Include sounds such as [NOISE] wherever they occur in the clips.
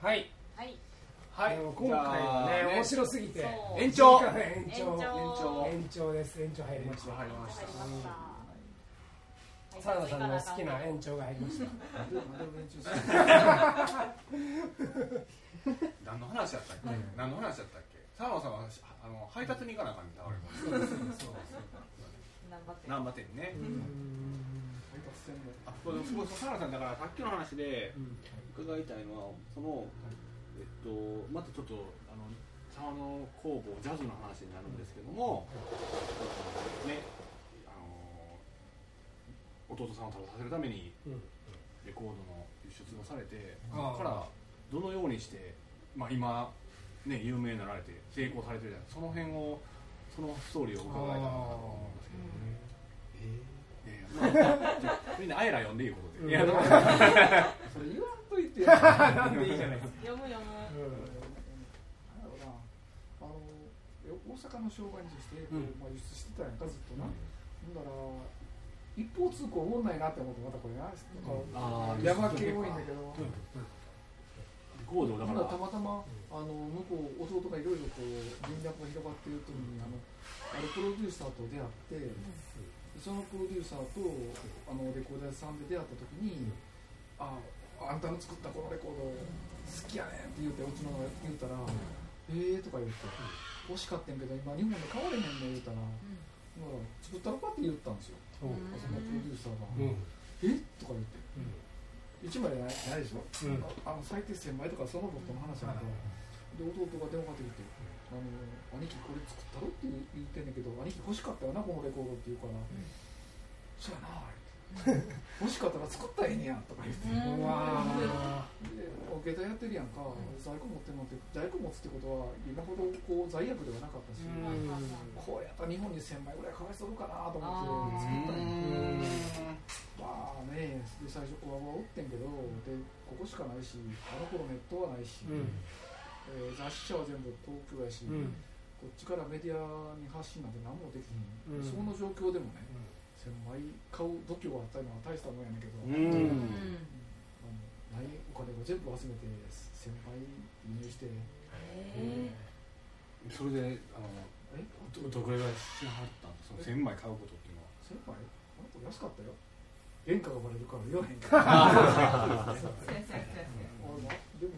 はい。はい。はい。今回はね面白すぎて。延長。延長。延長。延長。です。延長入りました。入りました。入りました。サラダさんの好きな延長が入りました。[LAUGHS] 何の話やったっけ、何の話やったっけ？サラダさんはあの配達に行かなあかんね。倒れます頑張って難波店にね、[LAUGHS] あそうそうそうサラダさんだからさっきの話で伺いたいのはそのえっとまたちょっとあの沢の工房ジャズの話になるんですけども、ねあの弟さんを食べさせるためにレコードの輸出をされてそああこからどのようにして、まあ、今、ね、有名になられて成功されてるじゃないその辺をそのストーリーを伺いたいなと思いますけどね。いやいやまあじゃあ [LAUGHS] みんなあえら読んでいいことで。いや [LAUGHS] それ言わんといてやなんでいいじゃないですか読む読む。あのえ大阪の商売にして、うんまあ、輸出してたやんかずっとな、ほんだら一方通行おもんないなって思ってまたこれな、あー山系多いんだけど、コードをだから。たまたまあの向こう弟がいろいろこう人脈が広がっている時にあのあるプロデューサーと出会って、そのプロデューサーとあのレコード屋さんで出会った時に「ああんたの作ったこのレコード好きやねん」って言うてうちのが言うたら「ええー」とか言って「欲しかったんやけど今日本で買われへんねん」言うたら「だから作ったのか?」って言ったんですよ。そのプロデューサーが「うん。えとか言って。1枚じゃないないでしょ、うん。ああの最低1000枚とかその僕との話なんで,、で弟が電話かけてきて「あの兄貴これ作ったろ?」って言ってんねんけど「兄貴欲しかったよなこのレコード」って言うから「そうやな」って「欲しかったら作ったらええねや」とか言って。うわでお携帯やってるやんか、在庫持ってるのって在庫持つってことは今ほどこう罪悪ではなかったし、こうやったら日本に1000枚ぐらいかわいそうかなと思って作ったんやまあねで最初こわばおってんけどでここしかないしあの頃ネットはないし、うんえー雑誌社は全部東京やし、うん。こっちからメディアに発信なんて何もできひん、うん。その状況でもね1000枚買う度胸があったのは大したもんやねんけど、うん。あのないお金を全部集めて1000枚輸入して。えそれであのえ？どどれぐらい支払ったんですかその1000枚買うことっていうのは。1000枚あの子安かったよ。原価がバレるから言わへんから [LAUGHS] でも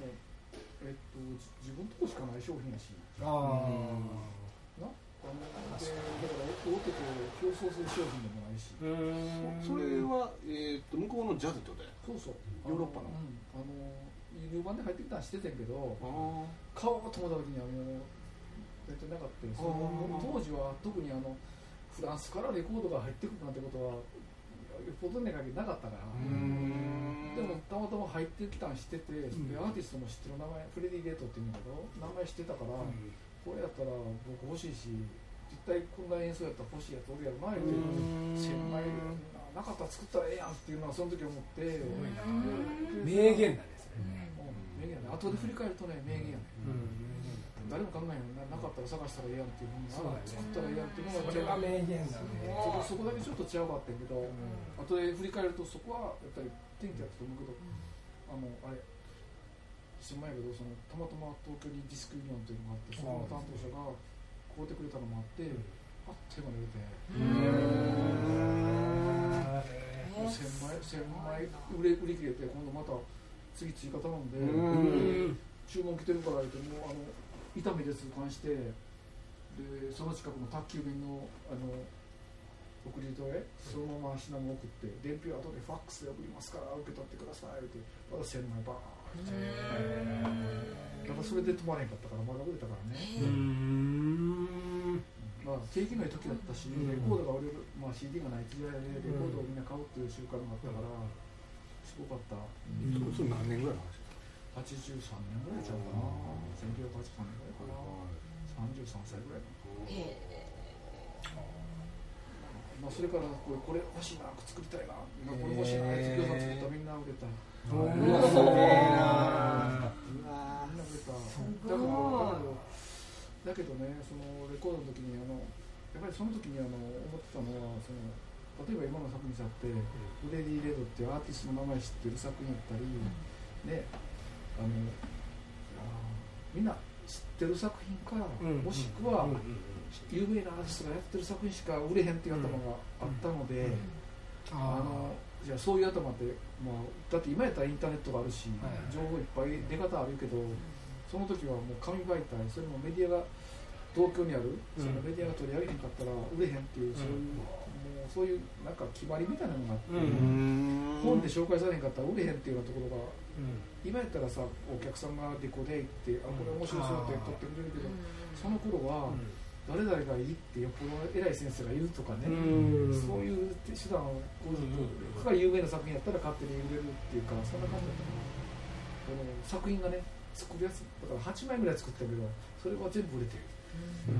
えっとじ自分とこしかない商品やし。あなあのでだから大手と競争する商品でもないし。それは、えー、と向こうのジャズってことやそう。そうヨーロッパの。うんあの輸入版で入ってきたんしててんけどあ買おうと思った時にはもう絶対なかったよその当時は特にあのフランスからレコードが入ってくるなんてことはよっぽどね限りなかったから。うん。でもたまたま入ってきたん知ってて、でアーティストも知ってる名前フレディ・ゲートっていうんだけど名前知ってたから、これやったら僕欲しいし絶対こんな演奏やったら欲しいやつおるやろな言うて1000枚なかったら作ったらええやんっていうのはその時思って名言なんですね。うん。名言やね後で振り返るとね名言やね誰も考えへんよななかったら探したらええやんっていうふうにそうだね。作ったらええやんっていうのがそれが名言だね。そこそこだけちょっと違うかったんやけど、後で振り返るとそこはやっぱり天気だったと思うけど、あのあれ知る前やけどそのたまたま東京にディスクユニオンっていうのがあってそこの担当者が買うてくれたのもあって、あっ手が出て、もう1000枚1000枚売れ売り切れて今度また次追加頼んで、注文来てるから言ってもうあの伊丹で通関してでその近くの宅急便のあの送り人へそのまま品物送って伝票後でファックスで送りますから受け取ってくださいってまだ1000枚バーンって。だからそれで止まれへんかったからまだ売れたからね、まあ景気のいい時だったし、レコードが売れる、まあ、CD がない時代でレコードをみんな買うっていう習慣があったから、すごかった、それ何年ぐらいの話？83年ぐらいちゃうかな、1983年ぐらいかな、33歳ぐらいかな。まあ、それからこれこれ欲しいな作りたいな今これ欲しいな月夜さん作ったみんな売れたみんな売れただけどだけどねそのレコードの時にあのやっぱりその時にあの思ってたのはその例えば今の作品さってフレディ・レドっていうアーティストの名前知ってる作品やったり、ねあのみんな知ってる作品か、うんもしくはうん有名なアーティストがやってる作品しか売れへんっていう頭があったので、ああのじゃあそういう頭って、まあ、だって今やったらインターネットがあるし、はい情報いっぱい出方あるけどその時はもう紙媒体それもメディアが東京にある、うんそのメディアが取り上げへんかったら売れへんっていう、そういうもうそういうなんか決まりみたいなのがあって、うん本で紹介されへんかったら売れへんっていうようなところがうん。今やったらさお客さんがレコで行ってあこれ面白そうって撮ってくれるけど、その頃は誰々がいいってよっぽど偉い先生がいるとかね、うん。そういう手段をこういうが有名な作品やったら勝手に売れるっていうかそんな感じだったかなこの作品がね作るやつだから8枚ぐらい作ったけどそれは全部売れてる。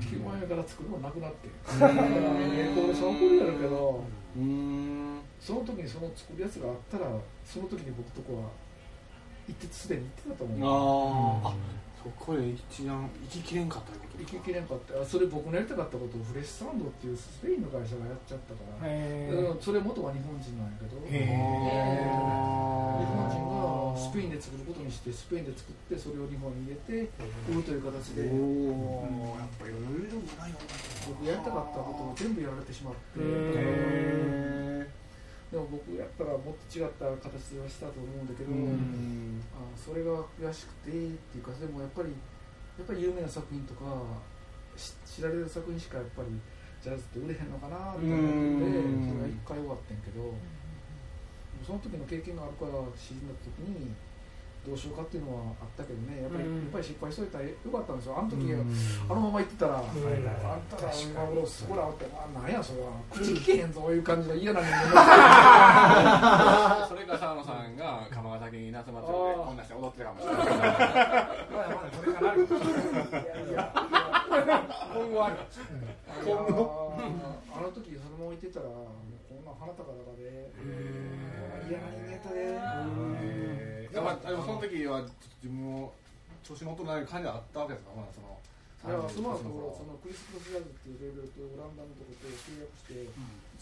9枚目から作るのなくなって。だからレコードショップやるけど。うんその時にその作るやつがあったらその時に僕とこは行ってすでに行ってたと思う。あー。あそこで一段行ききれんかったこと行ききれんかったあそれ僕のやりたかったことをフレッシュサンドっていうスペインの会社がやっちゃったから、それ元は日本人なんやけど日本人がスペインで作ることにしてスペインで作ってそれを日本に入れて売るという形で。おおやっぱいろいろもないよ僕やりたかったことを全部やられてしまって。へでも僕やったらもっと違った形ではしたと思うんだけど、うん。あそれが悔しくてっていうかでもやっぱりやっぱり有名な作品とかし知られる作品しかやっぱりジャズって売れへんのかなって思っててうん。それが一回終わってんけどその時の経験があるから知りになった時にどうしようかっていうのはあったけどね。やっぱり,、うん。やっぱり失敗しといたらよかったんですよ。あの時、うん。あのまま行ってたら、んあんたらそこらってあなんやそれは口聞けへんぞいう感じの嫌な人間がそれが沢野さんが釜ヶ崎に夏祭りでこんなして踊ってたかもしれない。まだまだこれからあるいやいや今後ある今後あの時そのまま行ってたらもうこんな花高々で嫌な人間やったでやっぱでもその時は自分も調子乗っとない感じはあったわけですかまだそのいやその後30そのクリス・クロス・ジャズっていうレーベルとオランダのとこと契約して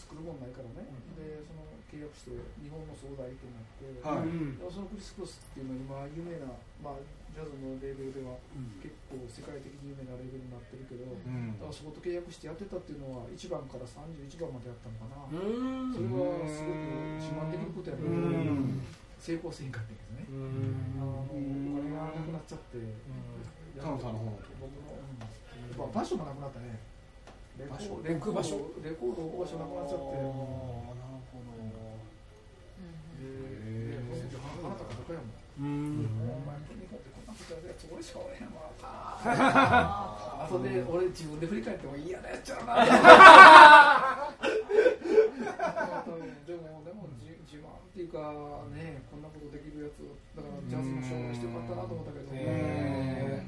作るもんないからね、でその契約して日本の総代理店になって、はいそのクリス・クロスっていうのは今有名な、まあ、ジャズのレーベルでは結構世界的に有名なレーベルになってるけど、うんだからそこと契約してやってたっていうのは1番から31番までやったのかな、うんそれはすごく自慢できることやけど、うん成功せんかったけどね、うん。あのお金がなくなっちゃって、菅野さんの方の僕の、うん。まあ、場所もなくなったね。レコ場所レコード。場所レコード置く場所なくなっちゃって。なるほど。うん。お前日本ってこん。なことやるやつ俺しかおれへんわ。[LAUGHS] あとで俺自分で振り返っても嫌なやっちゃうな。[LAUGHS] でもでも自自慢っていうかねこんなことできるやつだからジャズの紹介してよかったなと思ったけど。へ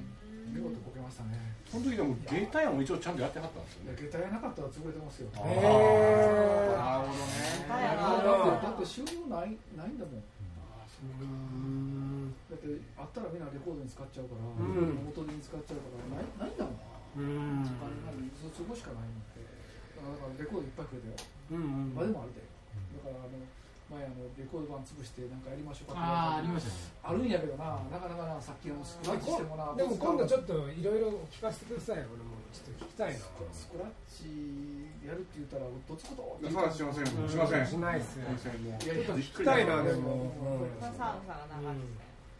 見事こけましたね。その時でも芸タイヤも一応ちゃんとやってはったんですよね。下駄やなかったら潰れてますよ。だへー。なるほどね。へってだって収入ないないんだもん。うんだってあったらみんなレコードに使っちゃうから、うん。元に使っちゃうからないないんだもん。うん。お金がそそこしかないもんってだからレコードいっぱい増えたよ。うん。まあでもあるで。だからあの前あのレコード版潰してなんかやりましょうかああありましたね。あるんやけどななかなかなさっきのスクラッチしてもなでも今度ちょっっといろいろ聞かせてください俺もちょっと聞きたいな。スクラッチやるって言ったらどつくと？いやそうしません。しません。しないっすよすいません。もういやいやちょっと聞きたいなでもうんサウンさんが流して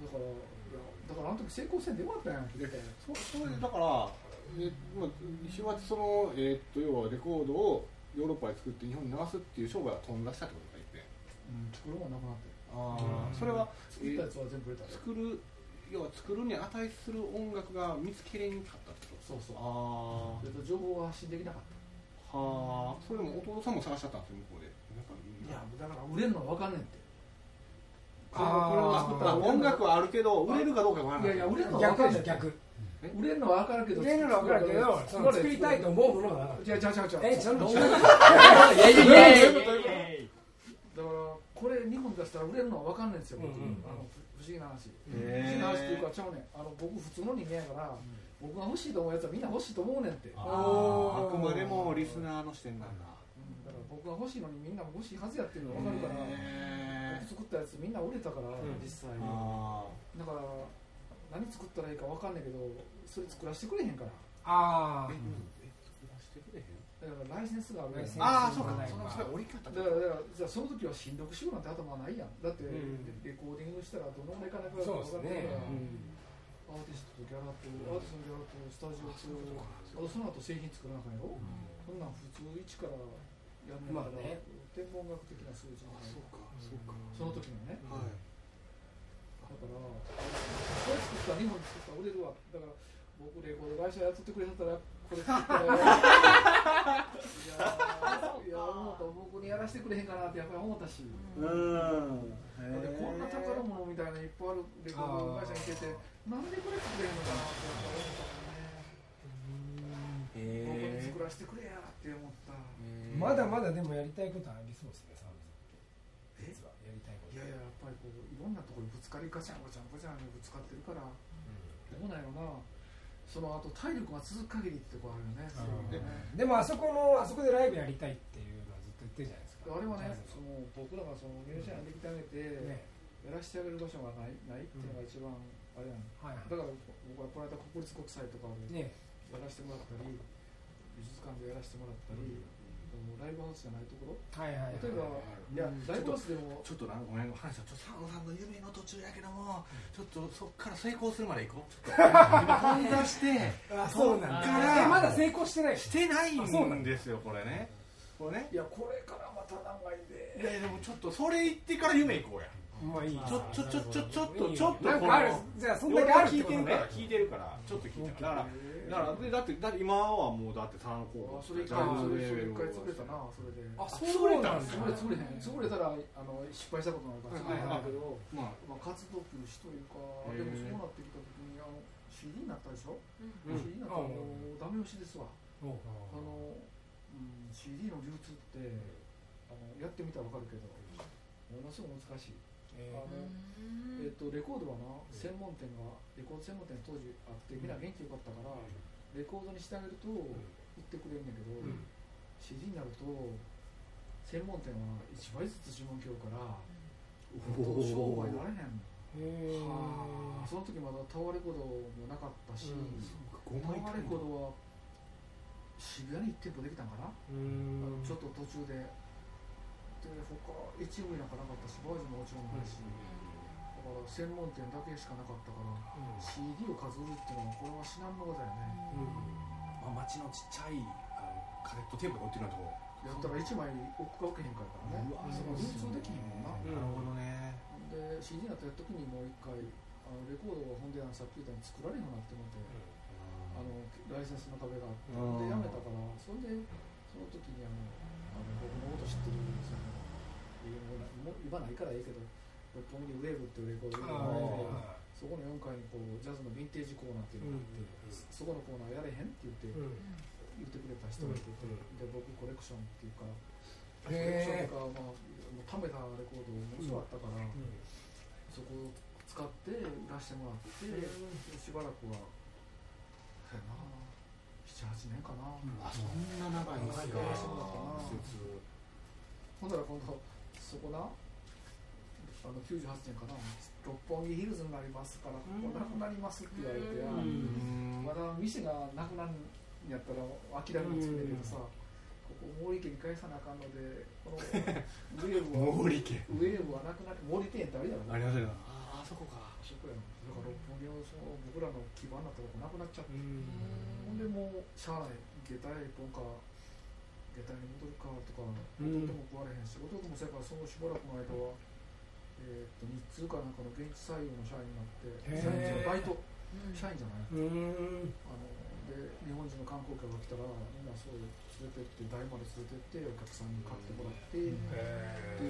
だからいやだからあの時成功せんでよかったやんってそそれでだから、えまあ、西町その、えーっと要はレコードをヨーロッパで作って日本に流すっていう商売が飛んだしたってことが言ってうん作るもんなくなってあうん。それは、作ったやつは全部売れたで作る要は作るに値する音楽が見つけれんかったってこと？そうそう。あそれと情報が発信できなかった。あはあ。それでも弟さんも探しちゃったんですよ向こうで。なんかいやだから売れるのは分かんねんって。ああ音楽はあるけど売れるかどうかわからない。いやいや売れるのは分逆かんねん逆売れるのは分かるけど売れるのは分かるけどその作りたいと思うものがじゃあじゃあじゃあじゃえだからこれ日本出したら売れるのは分かんないんですよ、うんうんうん。あの不思議な話、不思議な話っていうかちゃうねん。あの僕普通の人間やから、僕が欲しいと思うやつはみんな欲しいと思うねんって、うんあくまでもリスナーの視点なんだ。だから僕が欲しいのにみんなも欲しいはずやっていうのが分かるから、へ僕作ったやつみんな売れたから、ん。実際あだから何作ったらいいか分かんないけどそれ作らせてくれへんから。ああええ作らせてくれへん？だからライセンスがあるああそうかない。それ折り方だからだからじゃあその時は新読しようなんて頭はないやん。だってうん。レコーディングしたらどのぐらいかなくなるかそう分ですね。かってるから、アーティストとギャラとアーティストのギャラとスタジオとあとその後製品作らなあかんやろ、そんなん普通一からやんねんから、まあね。天文学的な数字がそうか。そうか。その時のね。はい。だからこれ作った日本に作ったら売れるわだから僕レコード会社雇ってくれたらこれ作ったらいやーいや思った僕にやらせてくれへんかなってやっぱり思ったし、うん。こんな宝物みたいないっぱいあるレコー。ド会社にいててなんでこれ作れへんのかなってやっぱり思ったもんね僕にへ作らせてくれやって思ったまだまだでもやりたいことありそうですね澤部さんえ？実はやりたいこと。いやいややっぱりこういろんなところにぶつかりガチャンガチャンガチャンにぶつかってるからどうなんやろな。その後体力が続く限りってとこあるよね。ね。でもあそこのあそこでライブやりたいっていうのはずっと言ってるじゃないですか。あれはねその僕らがそのミュージシャンやってきてあげて、のね。やらせてあげる場所がないないっていうのが一番あれやん。はいだから僕はこの間国立国際とかでね。やらせてもらったり美術館でやらせてもらったり、ライブハウスじゃないところ？はいはいはい。例えば、いやライブハウスでも。ちょっとなごめん話はちょっと佐野さんの夢の途中やけどもちょっとそっから成功するまで行こうちょっと今本出してあそうなんからまだ成功してないしてないあそうなんんですよこれねこれねいやこれからまた長いでいやでもちょっとそれ言ってから夢行こうやまあいいちょちょちょちょちょっといいちょっとなんかあるこのじゃあそんだけあるって聞いことねてるから聞いてるからちょっと聞いてるからだからだからでだってだって今はもうだって三高あそれ一回それそれ一回潰れたなそれで。あそうなんです潰れ潰れへん潰れたらあの失敗したことになるから潰れへんだけど、まあ。まあ、活動休止というかでもそうなってきた時にあの CD になったでしょ、うん。CD になったらもうダメ押しですわ。あの、うん、CD の流通ってあのやってみたら分かるけどものすごく難しいえあのえっとレコードはな専門店がレコード専門店当時あってみん。な元気よかったからレコードにしてあげると売ってくれるんだけど、うん。CD になると専門店は1倍ずつ注文来るからおー。商売になれへんへえその時まだタワーレコードもなかったし、うん。5タワ枚ーレコードは渋谷に1店舗できたんかな、ちょっと途中でで他越後なんかなかったしバージンももちろんないし、だから専門店だけしかなかったから、CD を数売るっていうのはこれは至難の業だよね、まあ、町のちっちゃいあのカセットテープが売ってるようなとこ。やったら1枚置くか置けへんからね。うわその流通できへんもんな、うん。なるほどね。で CD になった時にもう一回あのレコードがほんのさっき言ったように作られへんようになって思って、あのライセンスの壁があってうんでやめたからそれでその時にあのあの僕のこと知ってるそのいろんなもう言わないからいいけど六本木にウェーブっていうレコードがあってそこの4階にこうジャズのヴィンテージコーナーっていうのがあって、うんそこのコーナーやれへんって言って、言ってくれた人がいてて、うん。で僕コレクションっていうかコレクションとか、まあ、もう貯めたレコード面白かったから、そこを使って売らしてもらって、でしばらくはそうやな78年かな、あそんな長いんです長いか施設ほんなら今度そこなあの98年かな六本木ヒルズになりますからここなくなりますって言われて、まだ店がなくなるんやったら諦めつくねんけどさ、ここ毛利家に返さなあかんのでこのウェーブは毛利家ウェーブはなくなって毛利店ってあるやろありますよああそこかそこやんだから六本木のその僕らの基盤になったとこなくなっちゃって、うん。ほんでもうしゃあない下駄屋一本か下駄に戻るかとかうん弟も食われへんし、弟もそやからそのしばらくの間はえー、と日通かなんかの現地採用の社員になって社員じゃないバイト社員じゃない。うん。あので日本人の観光客が来たらみんなそう連れてって台まで連れてってお客さんに買ってもらって、で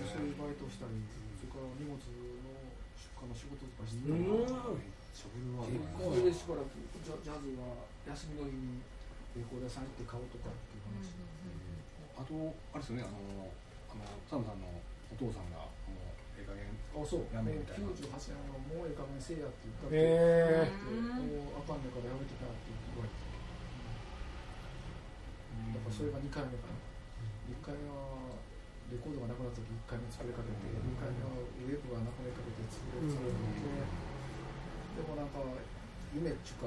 そういうバイトをしたりそれから荷物の出荷の仕事とかしてたり、うん。それは結構それでしばらくジャジャズは休みの日にレコード屋さん行って買うとかっていう話、あとあれですよねあのあのサムさん。のお父さんがもうええ加減あそうやめみたいな98年のもうええ加減せえやって言ったって、へえもうあかんねんからやめてきなって言われて、だからそれが2回目かな、1回目はレコードがなくなった時1回目作りかけて、2回目はウェブがなくなりかけて作りかけて、でもなんか夢っていうか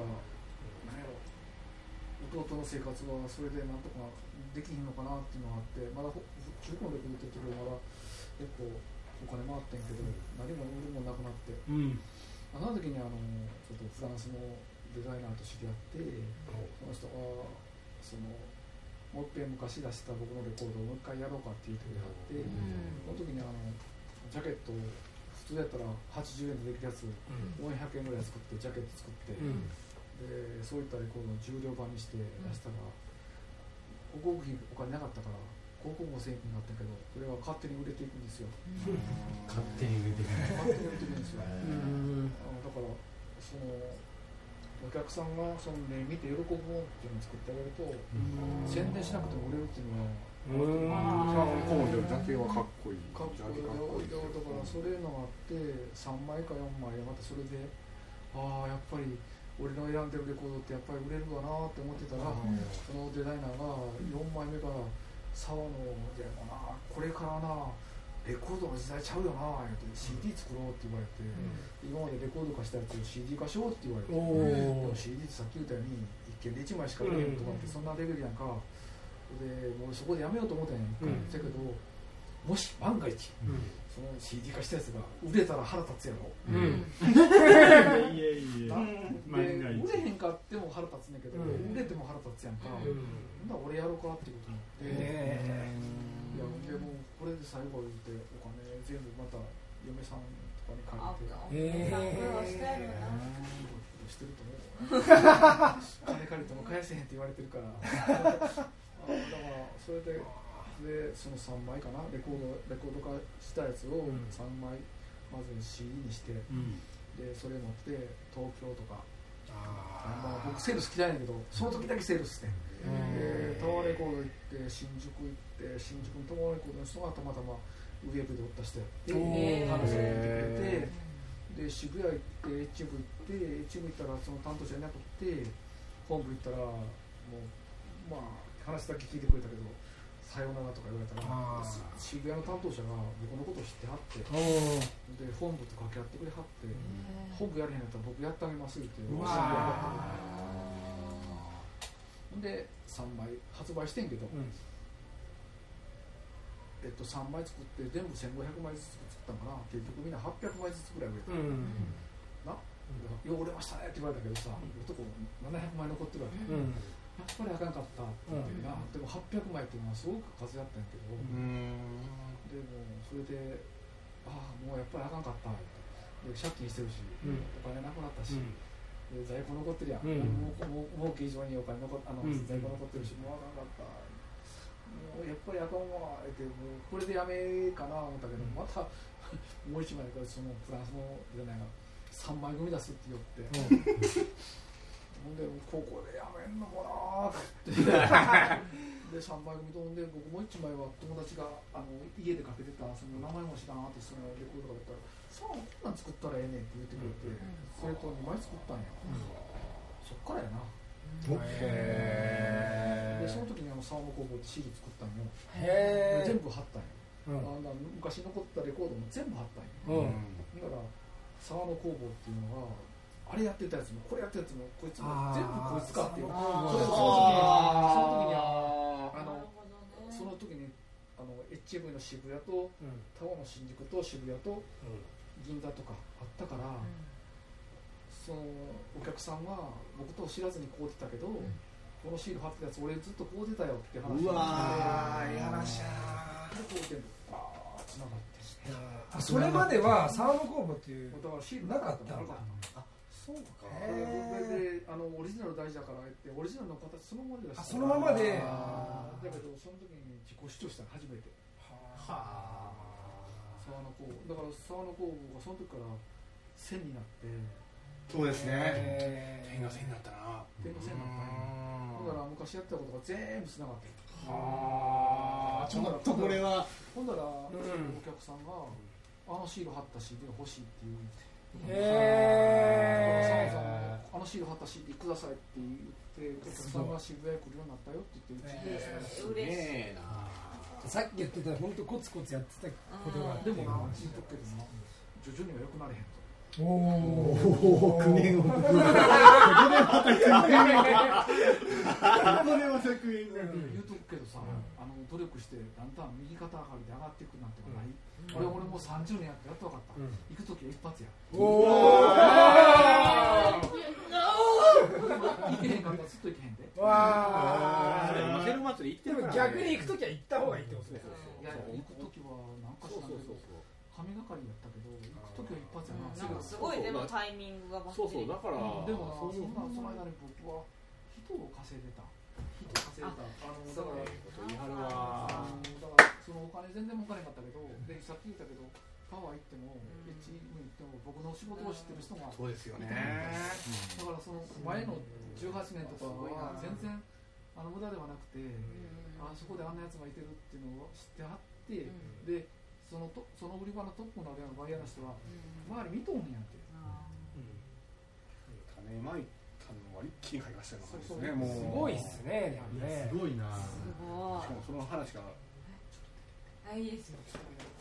何やろ弟の生活はそれでなんとかできひんのかなっていうのがあってまだほ中古のレコードって言ってるまだ結構お金回ってんけど何も売るもんなくなって。うん。あその時にあのちょっとフランスのデザイナーと知り合ってその人がそのもう一遍昔出した僕のレコードをもう一回やろうかって言ってくれはって、その時にあのジャケットを普通やったら80円でできるやつ400円ぐらい作ってジャケット作って、うん。でそういったレコードを重量版にして出したら、広告費お金なかったから広告5000円になったけどそれは勝手に売れていくんですよ。勝手に売れてく。勝手に売れていくんですよ。うん。あのだからそのお客さんがその、ね、見て喜ぶものっていうのを作ってあげると、宣伝しなくても売れるっていうのはうん。コーンでだけはかっこいい。かっこいい。かっこいい。だからそれのがあって3枚か4枚でまたそれでああやっぱり俺の選んでるレコードってやっぱり売れるわなって思ってたら、そのデザイナーが4枚目から「沢野でもなこれからなレコードの時代ちゃうよな」言って CD 作ろうって言われて、今までレコード化したやつを CD 化しようって言われて、でも CD ってさっき言ったように一件で1枚しか売れへんとかってそんなレベルやんか、でもうそこでやめようと思ったんやんか、うん。だけどもし万が一うん。その CD 化したやつが売れたら腹立つやろ、うん。いやいやな万が一。で売れへんかっても腹立つねんけど、うん。売れても腹立つやんか、うん。俺やろうかっていうことになって、へいやでもうこれで最後言ってお金全部また嫁さんとかにあ借りて。お父さん苦労してるなしてると思う金借りても返せへんって言われてるから。[LAUGHS] あだからそれででその3枚かなレコードレコード化したやつをうん。3枚まず CD にしてうん。でそれ持って東京とか。あまあ、僕セールス嫌いやねんけどその時だけセールスして。でタワー。レコード行って新宿行って新宿のタワーレコードの人がたまたまウェブでおった人やって話を聞いてくれてで渋谷行って HF 行って HF 行ったらその担当者いなくって本部行ったらもうまあ話だけ聞いてくれたけどさようならとか言われたら渋谷の担当者が僕のことを知ってはってで本部と掛け合ってくれはって本部やれへんやったら僕やってあげますってうわほんで3枚発売してんけど、うん。えっと、3枚作って全部1500枚ずつ作ったんかな。結局みんな800枚ずつぐらい売れた、うん。な、よう売れましたねって言われたけどさ、男700枚残ってるわけ、うんやっぱりあかんかったって言ってな、でも800枚っていうのはすごく数やったんやけど、でもそれでああもうやっぱりあかんかったで借金してるし、うん。お金なくなったし、で在庫残ってるやん、うん。もうもう儲け以上にお金残っあの、うん在庫残ってるしもうあかんかったもうやっぱりあかんわってもうこれでやめかな思ったけど、またもう一枚これそのフランスのじゃないが3枚組出すって言って、ほんで高校でやめんのかなーって。で3枚組とんで僕もう1枚は友達があの家でかけてたその名前も知らんアーティストのレコードがあったら「さあこんなん作ったらええねん」って言ってくれて、それと2枚作ったんや、そっからやな。へでその時にあの沢の工房ってシール作ったんよ。へで全部貼ったんよ、うん。あんな昔残ったレコードも全部貼ったんよ。うん。だから沢の工房っていうのがあれやってたやつもこれやったやつもこいつもあー。全部こいつかっていう。あー。それその時にその時にあのその時にあの HV の渋谷とうん。タワーの新宿と渋谷と銀座とかあったから、そのお客さんが僕と知らずに買うてたけど、このシール貼ってたやつ俺ずっと買うてたよって話うわーーやらしでこうてんのバーッつながってあそれまではサウンド工房っていうだからシールなかったんだなかったそうか。へでであのオリジナル大事だからってオリジナルの形そのままでそのままで。あー。だけどその時に自己主張したの初めて。は沢の工房だから沢の工房がその時から線になって。そうですね。へ点が線になったな。点が線になったん。やだから昔やってたことが全部つながってる。あ。ちょっとこれは。ほんだら、んお客さんがあのシール貼った CD が欲しいっていうへ沢野さんあのシール貼った CD くださいって言ってお客さんが渋谷来るようになったよって言ってうちです嬉しいげえなさっき言ってた本当コツコツやってたことがあって。でもな言っとくけどな徐々には良くなれへんとおおお苦言をここでここでまた苦言が言うとくけどさ、あの努力してだんだん右肩上がりで上がっていくなんてない、俺俺もう30年やってやっと分かった、行く時は一発やおお行けへんかったらずっと行けへんでわ今セル祭り行ってもるから、逆に行くときは行った方がいいってことですよいや行く時はなんかしそうたけどそうそう神がかりやった時は一発やな、なんかすごいでもタイミングがバッそうそうチリだから、でもなそうなその間に僕は人を稼いでた。人を稼いでた。あのだからこと言い張るわ。あのだからそのお金全然儲かれなかったけどでさっき言ったけどパワー行っても、ん。H に行っても僕の仕事を知ってる人が、そうですよね。だからその前の18年とかは全然あの無駄ではなくて、あそこであんなやつがいてるっていうのを知ってはって、でそのとその売り場のトップのバイヤーの人は周り見とんねやって。種まいたのは一気に買いましたよそうそうねもう。すごいっすねでもね。すごいな。すごい。しかもその話が。あいいですよ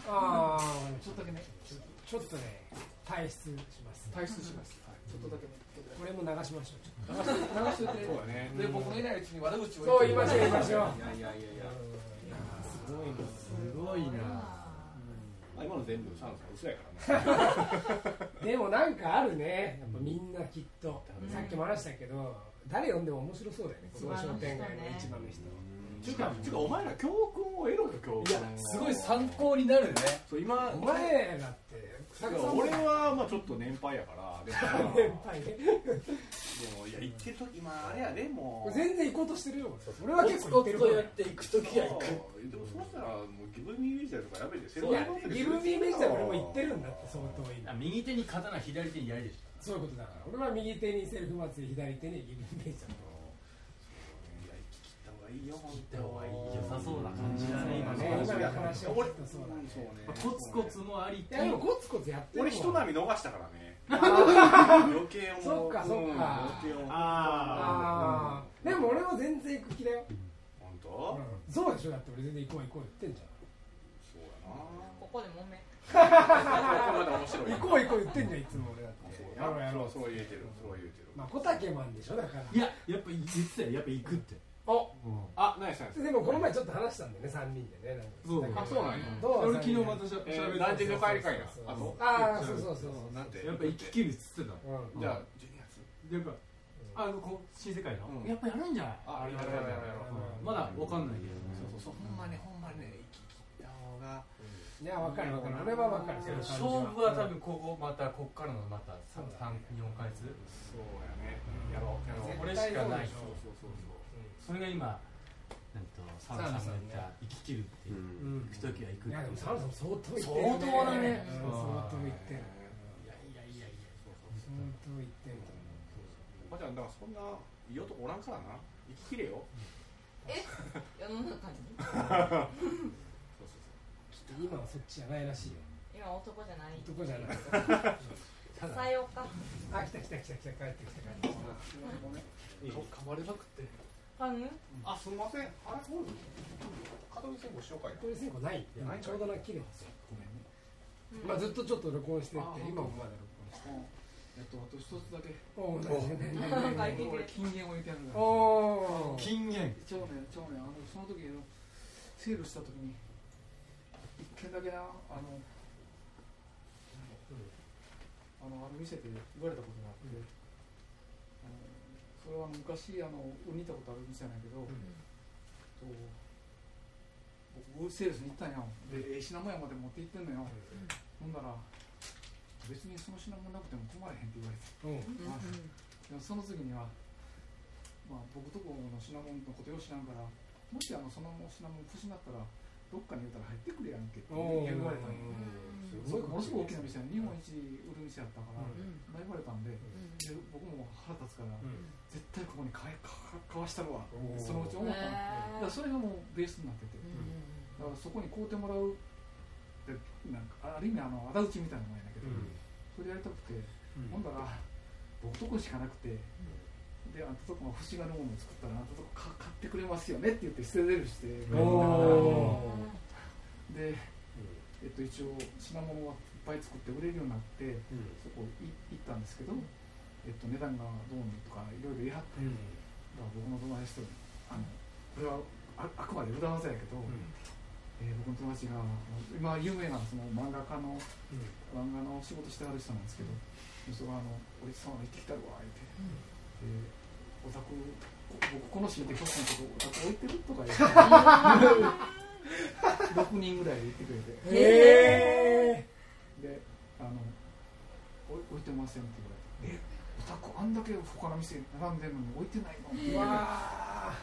ああちょっとだけね。ちょっとね退出します。退出します、ちょっとだけね。これも流しましょう。流し流しといて。そうだね。で僕のいないうちに悪口をそう言いましょう言いましょう。いやいやいや。いやすごいな。すごいなあ今の全部サンさん嘘やからねでもなんかあるね。やっぱみんなきっと、うん。さっきも話したけど誰読んでも面白そうだよねこの商店街の市場の人。ちゅうかちゅうかお前ら教訓を得ろよ教訓を。すごい参考になるね。そう今お前らってだから俺はまあちょっと年配やからでも。[LAUGHS] 先輩ね。でもいや行ってる時今あれやでもう。全然行こうとしてるよ。俺はコ結構行ってる方やっていくときは行く。でもそうしたらもうギブミービジュアルとかやめてセいやギブミーメジャー俺も行ってるんだって相当今右手に刀左手に槍でしそういうことだから。俺は右手にセルフ祭り左手にギブミーメジャーいや行き切った方がいいよ本た方がいい良さそうな感じだね今今ねね今の話を聞くとそうだね。コツコツもありいやでもコツコツやってる俺人波逃したからね余計もそっかそっか。余計もあああでも俺も全然行く気だよ、本当？そうでしょ。だって俺全然行こう行こう言ってんじゃん。そうやな。ここで揉め。行こう行こう言ってんじゃんいつも俺だって。やろうやろうそうそう言えてる。そう言えてる。まあ小竹マンでしょだから。いややっぱ言ってたよやっぱ行くっておあナイスナイス。でもこの前ちょっと話したんだよね3人でねなんか。そうあそうなんや。どう俺昨日またしゃえー喋団地の帰りかいなそうあそう。ああそうそうそう。なんてやっぱ行き切るっつってたうん。じゃあ12月やっぱあのこう新世界の？うん。やっぱやるんじゃない？あやるやるやるやる。うん。まだわかんないけど。そうそうそう。ほんまねほんまね行き切った方が。いや分かる分かる。俺は分かる。勝負は多分ここまたこっからのまたそうだね。34ヶ月そうやね。やろうやろう。これしかない。そうそうそうそうそれが今なんとサンさんが言った生き切るっていううん。行く時は行くいやでもサムさん相当行ってる相当だねうん相当行ってるいやいやいやいや相当行ってるおばちゃんだからそんないい男おらんからな。生ききれよ。世の中に？そうそう今はそっちじゃないらしいよ。今男じゃない。男じゃない。さようか。あ来た来た来た来た帰ってきた帰ってきた。噛まれまくってパンあすみません。あれほん角見線ごしようかいな鳥線香ないって。ないちょうどな綺麗ですよ。ごめんね。まあずっとちょっと録音しててあ今もまだ録音してえっとあと一つだけ。おお何何何俺金言を言ってやるんだおお金言。ちょうねちょうねあのその時のセールした時に一軒だけなあのあのある店で言われたことがあって、あのそれは昔あの売りに行ったことある店なんやけど、と僕セールスに行ったんやでええ品物屋まで持って行ってんのよ、ほんだら別にその品物なくても困れへんって言われて。うん。でもその次には、まあ、僕とこの品物のことよう知らんからもしあのその品物不審だったらどっかに言うたら入ってくるやんけって言われたんよすそごいれものすごい大きな店や日本一売る店やったから、言われたんでで僕も腹立つから、うん。絶対ここに買えか買わしたるわ。そのうち思ったのだからそれがもうベースになってて、だからそこに買うてもらうってなんかある意味あの仇討ちみたいなもんやねんけど、それやりたくて、ほんだら僕とこしかなくて、であんたとこが欲しがるものを作ったらあんたとこか買ってくれますよねって言って捨てゼルしておおで、えっと、一応品物はぱい作って売れるようになってそこい行ったんですけど、えっと、値段がどうのとかいろいろ言い張って、だから僕の友達とあのこれはああくまで裏技やけど、えー僕の友達が今有名なその漫画家の漫画の仕事してはる人なんですけど、その人があの「俺さん行ってきたるわ」言って、でお宅こ僕このシーンで曲のとこお宅置いてるとか言って6人ぐらいで言ってくれて。へえであのお置いてませんって言われて「え？お宅あんだけ他の店並んでるのに置いてないの?」って言うわれて。あ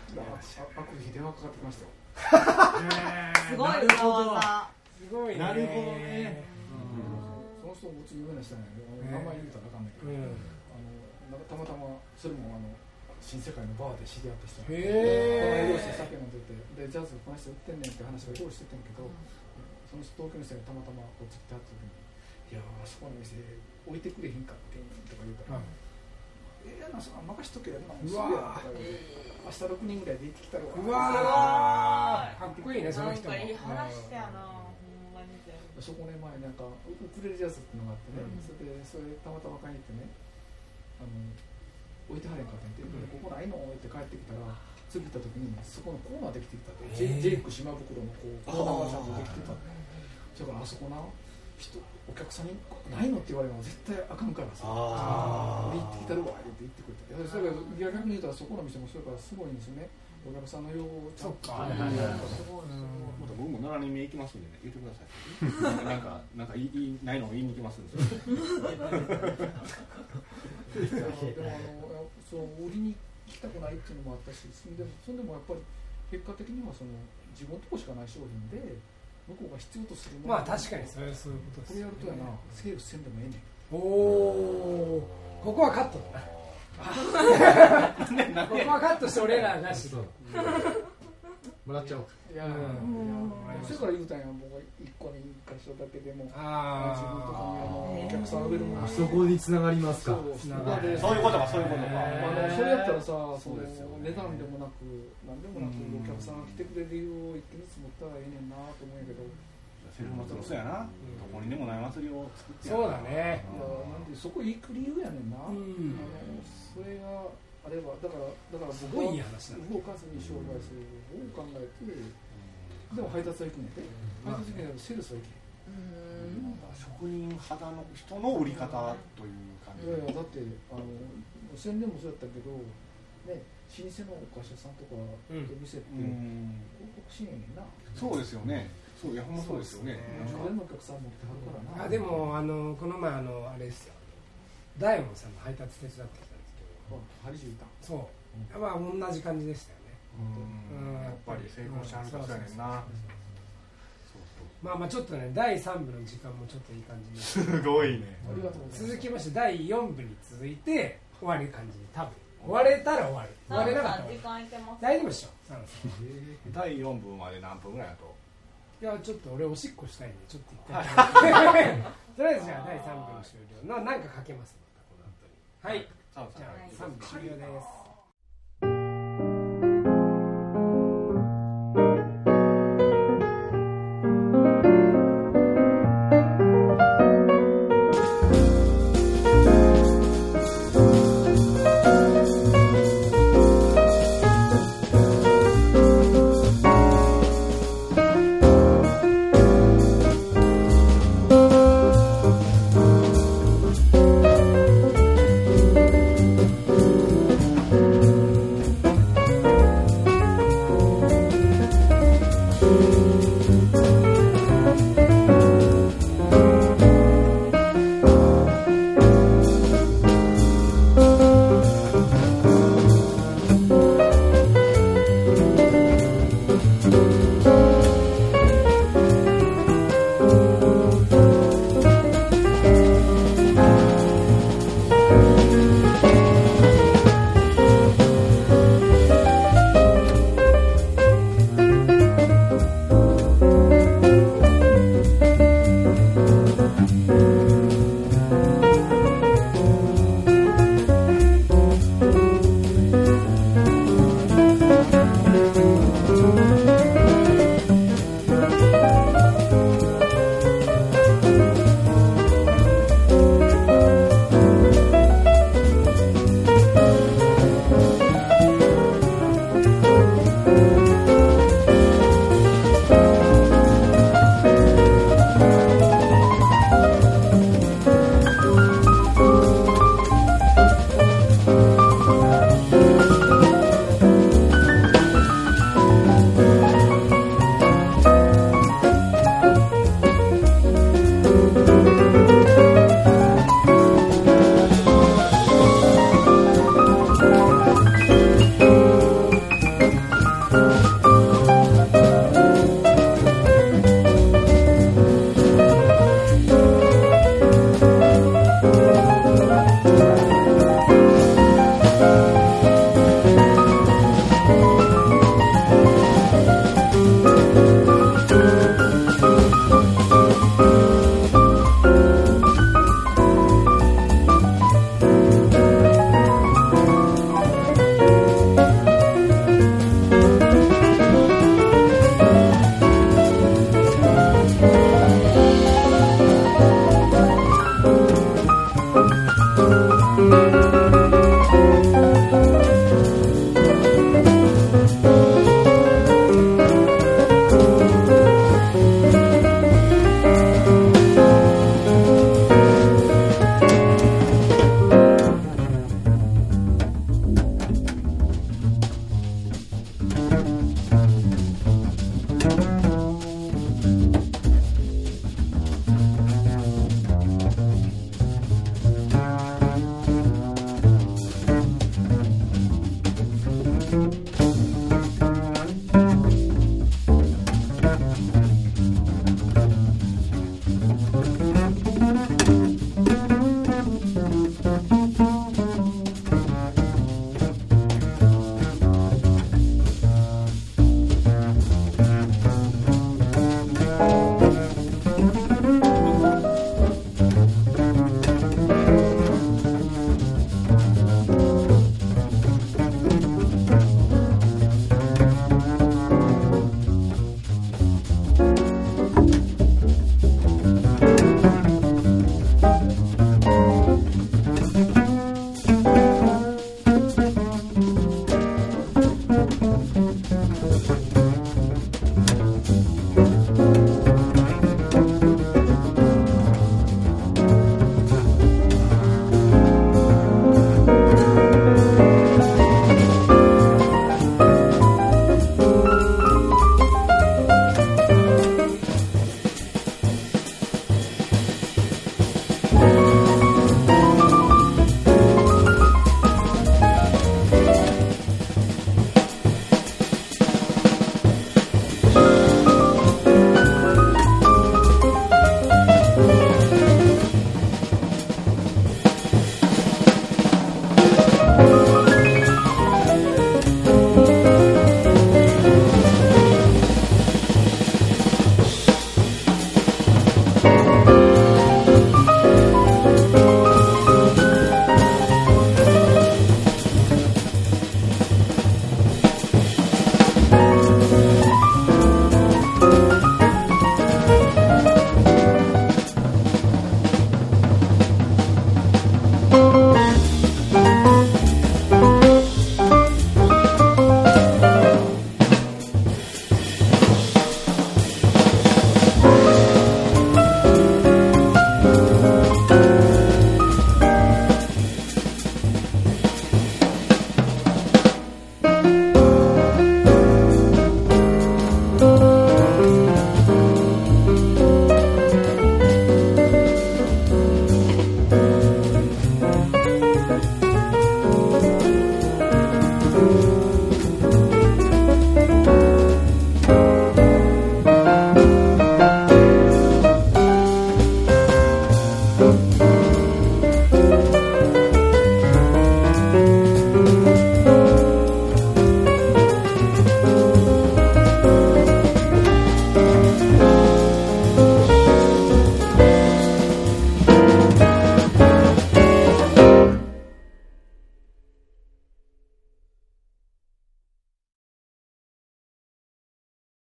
あくる日電話かかってきましたよ。[LAUGHS] すごい裏技すごいね。なるほどね。その人もうち有名な人なんやけどね名前言うたらあかんねんけど、うん。あのたまたまそれもあの新世界のバーで知り合った人へえこの間して酒飲んでてでジャズこの人売ってんねんって話を用意しててんけど、その人東京の人がたまたまこっち来てはった時に「いやーあそこの店置いてくれへんかってん」とか言うから「ええやなそんな任しとけやなうすぐや」わとか言うて明日6人ぐらいで行ってきたらうわー。かっこいいねその人。もなんかいい話やなほんまに全部。そこね前なんかウウクレレジャズっていうのがあってね、うん。それでそれたまたま買いに行ってね。あの置いてはれんかったんで、うんここないのって帰ってきたら次行った時にそこのコーナーできてたって、へー。ジェイク島袋のこうコーナーがちゃんとできてた。だからあそこな人お客さんにないのって言われるのは絶対あかんからさ。あ俺行ってきたるわって言ってくれたいやそれが逆に言うたらそこの店もそれからすごいんですよねお客さんの要をちゃんと。そっか聞いてくれるすごいすまた僕も7人目行きますんでね言ってください。[LAUGHS] なんかなんか言い言いないのを言いに行きますんででもあのそう売りに来たくないっていうのもあったしそんでもそんでもやっぱり結果的にはその自分のとこしかない商品で向こうが必要とするものまあ確かにそれはそういうことこですれやるとやなセールスせんでもええねん。おおここはカットだなここはカットして俺らなしそう。もらっちゃおういやそれから言うたんや僕が一個に一箇所だけでもあ自分とかにお客さん売れるもの。そこに繋がりますか。そうつながる。そこでそういうことかそういうことか。それやったらさそのそうですよね。値段でもなく何でもなくうん。お客さんが来てくれる理由を一気に積もったらええねんなと思うんやけどセルフ祭りもそうやな、どこにでもない祭りを作ってやそうだね。いやなんでそこ行く理由やねんな、うん。あのそれがあればだからだからす僕はいごいい話だね。動かずに商売する方を考えてでも配達は行くねんで配達行くねんけどセールスは行け職人肌の人の売り方という感じ。いやいやだってあの宣伝もそうやったけどね老舗のお菓子屋さんとかうん。と店ってうん。広告しへんねんな、そうですよねそういやほんまそうですよね。そうですね。家電のお客さん持ってはるからな。あでもあのこの前あのあれですよ。大門さんの配達手伝ってきたんですけど。そう。まあ同じ感じでしたよね。うん。やっぱり成功しはる方やねんな。まあまあちょっとね第3部の時間もちょっといい感じに。すごいね。ありがとうございます。続きまして第4部に続いて終わる感じに多分。終われたら終わる。終われなかったら大丈夫でしょ？第4部まで何分ぐらいだと？いやちょっと俺おしっこしたいんでちょっと一回。[LAUGHS] とりあえずじゃあ第3部の終了のなんかかけます？またこの後に。はい。じゃあ3部終了です「「